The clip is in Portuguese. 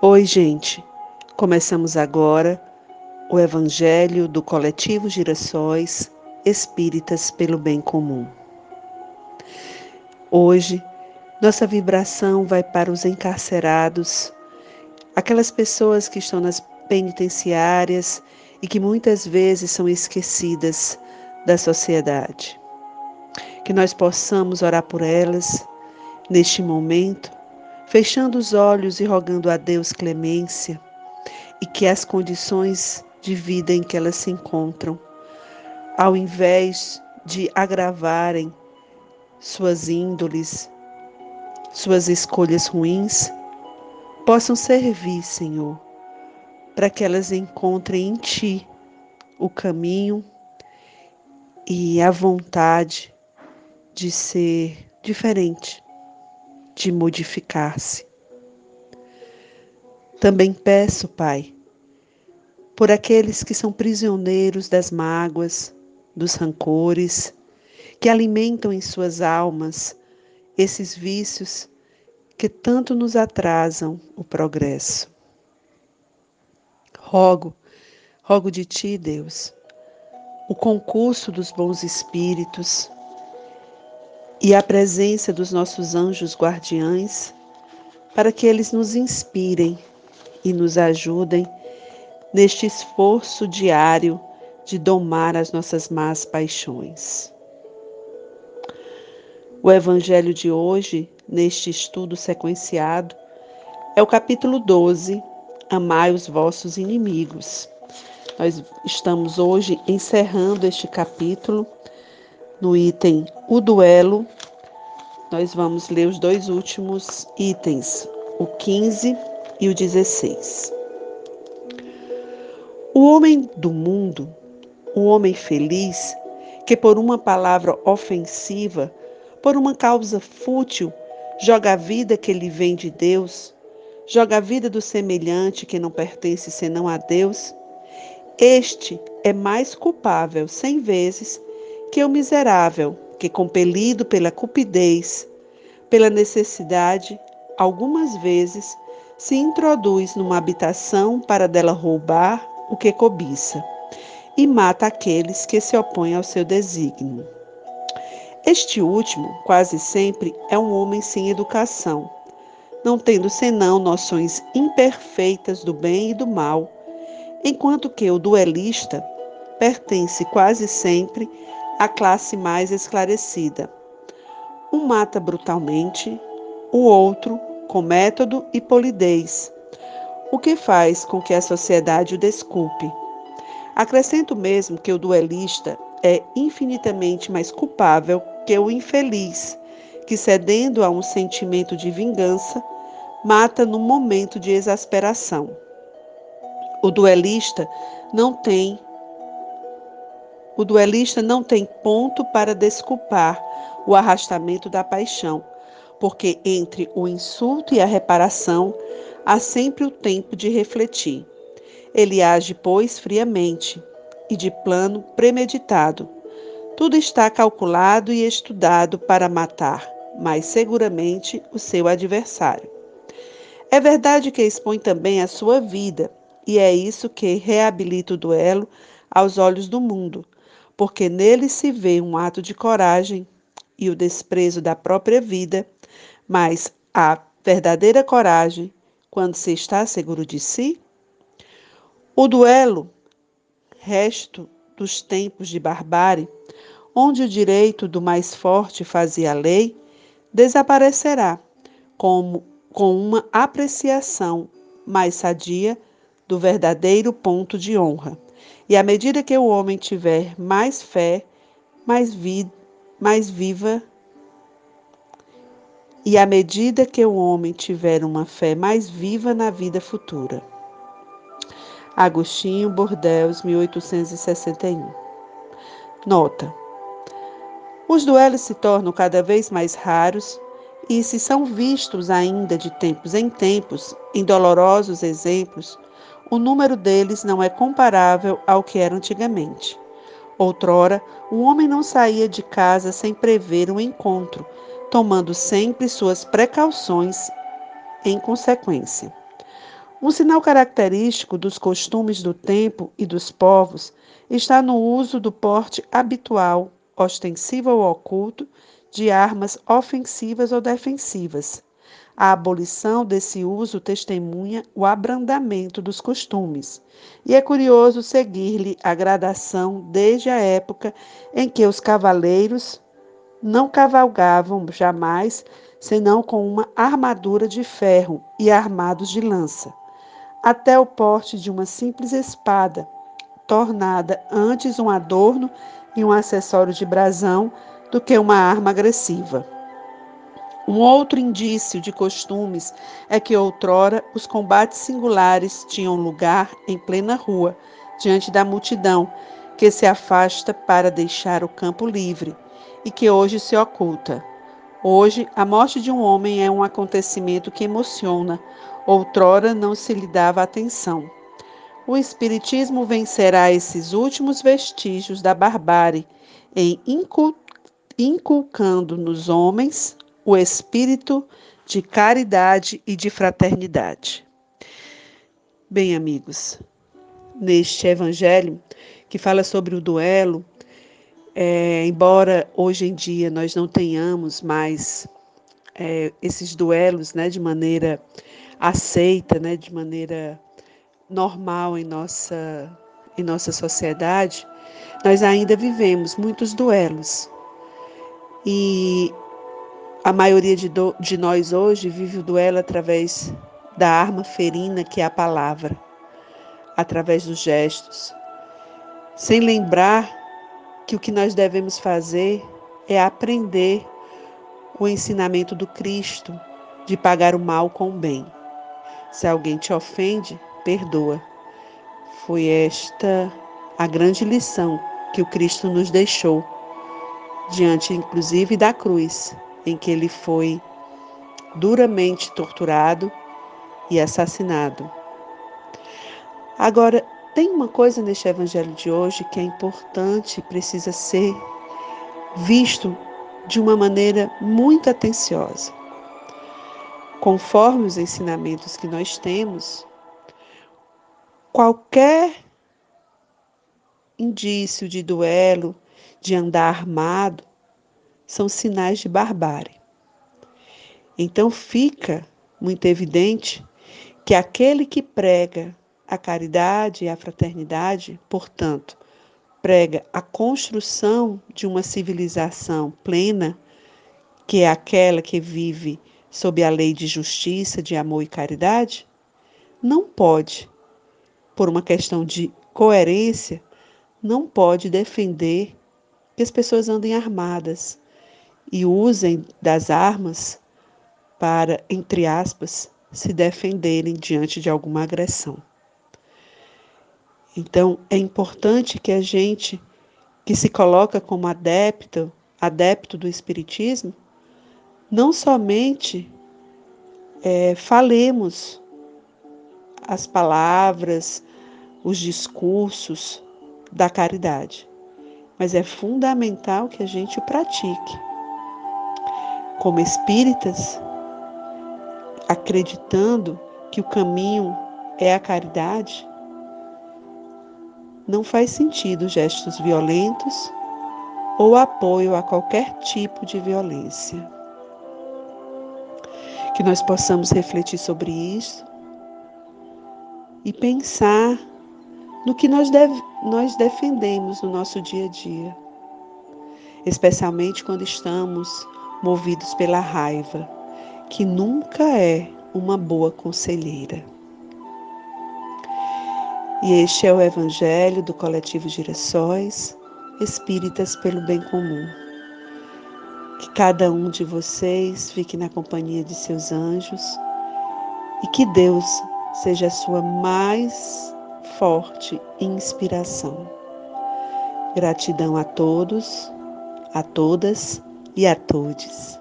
Oi, gente. Começamos agora o Evangelho do Coletivo Girassóis Espíritas pelo Bem Comum. Hoje, nossa vibração vai para os encarcerados, aquelas pessoas que estão nas penitenciárias e que muitas vezes são esquecidas da sociedade. Que nós possamos orar por elas neste momento, fechando os olhos e rogando a Deus clemência e que as condições de vida em que elas se encontram, ao invés de agravarem suas índoles, suas escolhas ruins, possam servir, Senhor, para que elas encontrem em Ti o caminho e a vontade de ser diferente, de modificar-se. Também peço, Pai, por aqueles que são prisioneiros das mágoas, dos rancores, que alimentam em suas almas esses vícios que tanto nos atrasam o progresso. Rogo, rogo de Ti, Deus, o concurso dos bons espíritos e a presença dos nossos anjos guardiães, para que eles nos inspirem e nos ajudem neste esforço diário de domar as nossas más paixões. O evangelho de hoje, neste estudo sequenciado, é o capítulo 12, Amai os vossos inimigos. Nós estamos hoje encerrando este capítulo no item O Duelo. Nós vamos ler os dois últimos itens, o 15 e o 16. O homem do mundo, o homem feliz, que por uma palavra ofensiva, por uma causa fútil, joga a vida que lhe vem de Deus, joga a vida do semelhante que não pertence senão a Deus, este é mais culpável cem vezes que o miserável, que compelido pela cupidez, pela necessidade, algumas vezes se introduz numa habitação para dela roubar o que cobiça, e mata aqueles que se opõem ao seu desígnio. Este último, quase sempre, é um homem sem educação, não tendo senão noções imperfeitas do bem e do mal, enquanto que o duelista pertence quase sempre à classe mais esclarecida. Um mata brutalmente, o outro com método e polidez, o que faz com que a sociedade o desculpe. Acrescento mesmo que o duelista é infinitamente mais culpável que o infeliz, que cedendo a um sentimento de vingança, mata no momento de exasperação. O duelista não tem o duelista não tem ponto para desculpar o arrastamento da paixão, porque entre o insulto e a reparação há sempre o tempo de refletir. Ele age, pois, friamente e de plano premeditado. Tudo está calculado e estudado para matar, mais seguramente, o seu adversário. É verdade que expõe também a sua vida, e é isso que reabilita o duelo aos olhos do mundo, porque nele se vê um ato de coragem e o desprezo da própria vida, mas a verdadeira coragem quando se está seguro de si? O duelo, resto dos tempos de barbárie, onde o direito do mais forte fazia lei, desaparecerá como, com uma apreciação mais sadia do verdadeiro ponto de honra. E à medida que o homem tiver mais fé, mais, mais viva e à medida que o homem tiver uma fé mais viva na vida futura. Agostinho Bordeus, 1861. Nota: Os duelos se tornam cada vez mais raros e, se são vistos ainda de tempos em tempos, em dolorosos exemplos, o número deles não é comparável ao que era antigamente. Outrora, o homem não saía de casa sem prever um encontro tomando sempre suas precauções em consequência. Um sinal característico dos costumes do tempo e dos povos está no uso do porte habitual, ostensivo ou oculto, de armas ofensivas ou defensivas. A abolição desse uso testemunha o abrandamento dos costumes, e é curioso seguir-lhe a gradação desde a época em que os cavaleiros não cavalgavam jamais senão com uma armadura de ferro e armados de lança até o porte de uma simples espada, tornada antes um adorno e um acessório de brasão do que uma arma agressiva. Um outro indício de costumes é que outrora os combates singulares tinham lugar em plena rua, diante da multidão, que se afasta para deixar o campo livre e que hoje se oculta. Hoje, a morte de um homem é um acontecimento que emociona, outrora não se lhe dava atenção. O Espiritismo vencerá esses últimos vestígios da barbárie em inculcando nos homens o espírito de caridade e de fraternidade. Bem, amigos, neste evangelho que fala sobre o duelo, é, embora hoje em dia nós não tenhamos mais é, esses duelos né, de maneira aceita, né, de maneira normal em nossa, em nossa sociedade, nós ainda vivemos muitos duelos. E a maioria de, do, de nós hoje vive o duelo através da arma ferina que é a palavra, através dos gestos, sem lembrar que o que nós devemos fazer é aprender o ensinamento do Cristo de pagar o mal com o bem. Se alguém te ofende, perdoa. Foi esta a grande lição que o Cristo nos deixou, diante inclusive da cruz, em que ele foi duramente torturado e assassinado. Agora, tem uma coisa neste evangelho de hoje que é importante e precisa ser visto de uma maneira muito atenciosa conforme os ensinamentos que nós temos, qualquer indício de duelo, de andar armado, são sinais de barbárie. Então fica muito evidente que aquele que prega a caridade e a fraternidade, portanto, prega a construção de uma civilização plena, que é aquela que vive sob a lei de justiça, de amor e caridade? Não pode, por uma questão de coerência, não pode defender que as pessoas andem armadas e usem das armas para, entre aspas, se defenderem diante de alguma agressão. Então, é importante que a gente que se coloca como adepto, adepto do espiritismo, não somente é, falemos as palavras, os discursos da caridade, mas é fundamental que a gente pratique. Como espíritas, acreditando que o caminho é a caridade, não faz sentido gestos violentos ou apoio a qualquer tipo de violência. Que nós possamos refletir sobre isso e pensar no que nós, deve, nós defendemos no nosso dia a dia, especialmente quando estamos movidos pela raiva, que nunca é uma boa conselheira. E este é o Evangelho do Coletivo Girassóis, Espíritas pelo Bem Comum. Que cada um de vocês fique na companhia de seus anjos e que Deus seja a sua mais forte inspiração. Gratidão a todos, a todas e a todos.